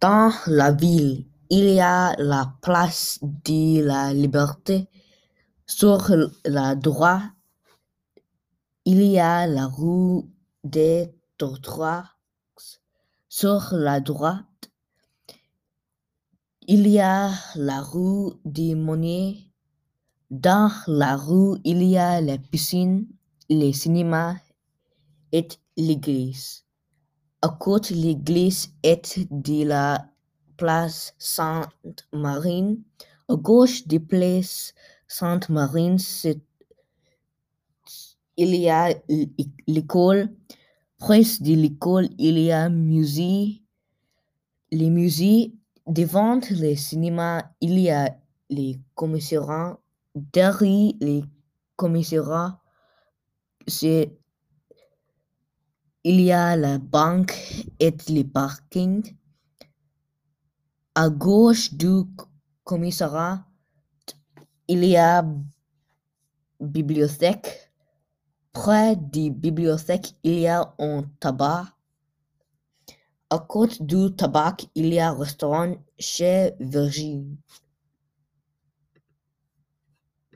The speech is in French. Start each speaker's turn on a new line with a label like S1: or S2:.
S1: Dans la ville, il y a la place de la Liberté. Sur la droite, il y a la rue des Trottoirs. Sur la droite, il y a la rue des Meuniers. Dans la rue, il y a la piscine, le cinéma et l'église. À côté l'église et de la place Sainte-Marine, à gauche de place Sainte-Marine, il y a l'école. Près de l'école, il y a musée. Le musée, devant le cinéma, il y a le commissariat. Derrière le commissariat, il y a la banque et le parking. À gauche du commissariat, il y a bibliothèque. Près de bibliothèque, il y a un tabac. À côté du tabac, il y a restaurant chez Virgile.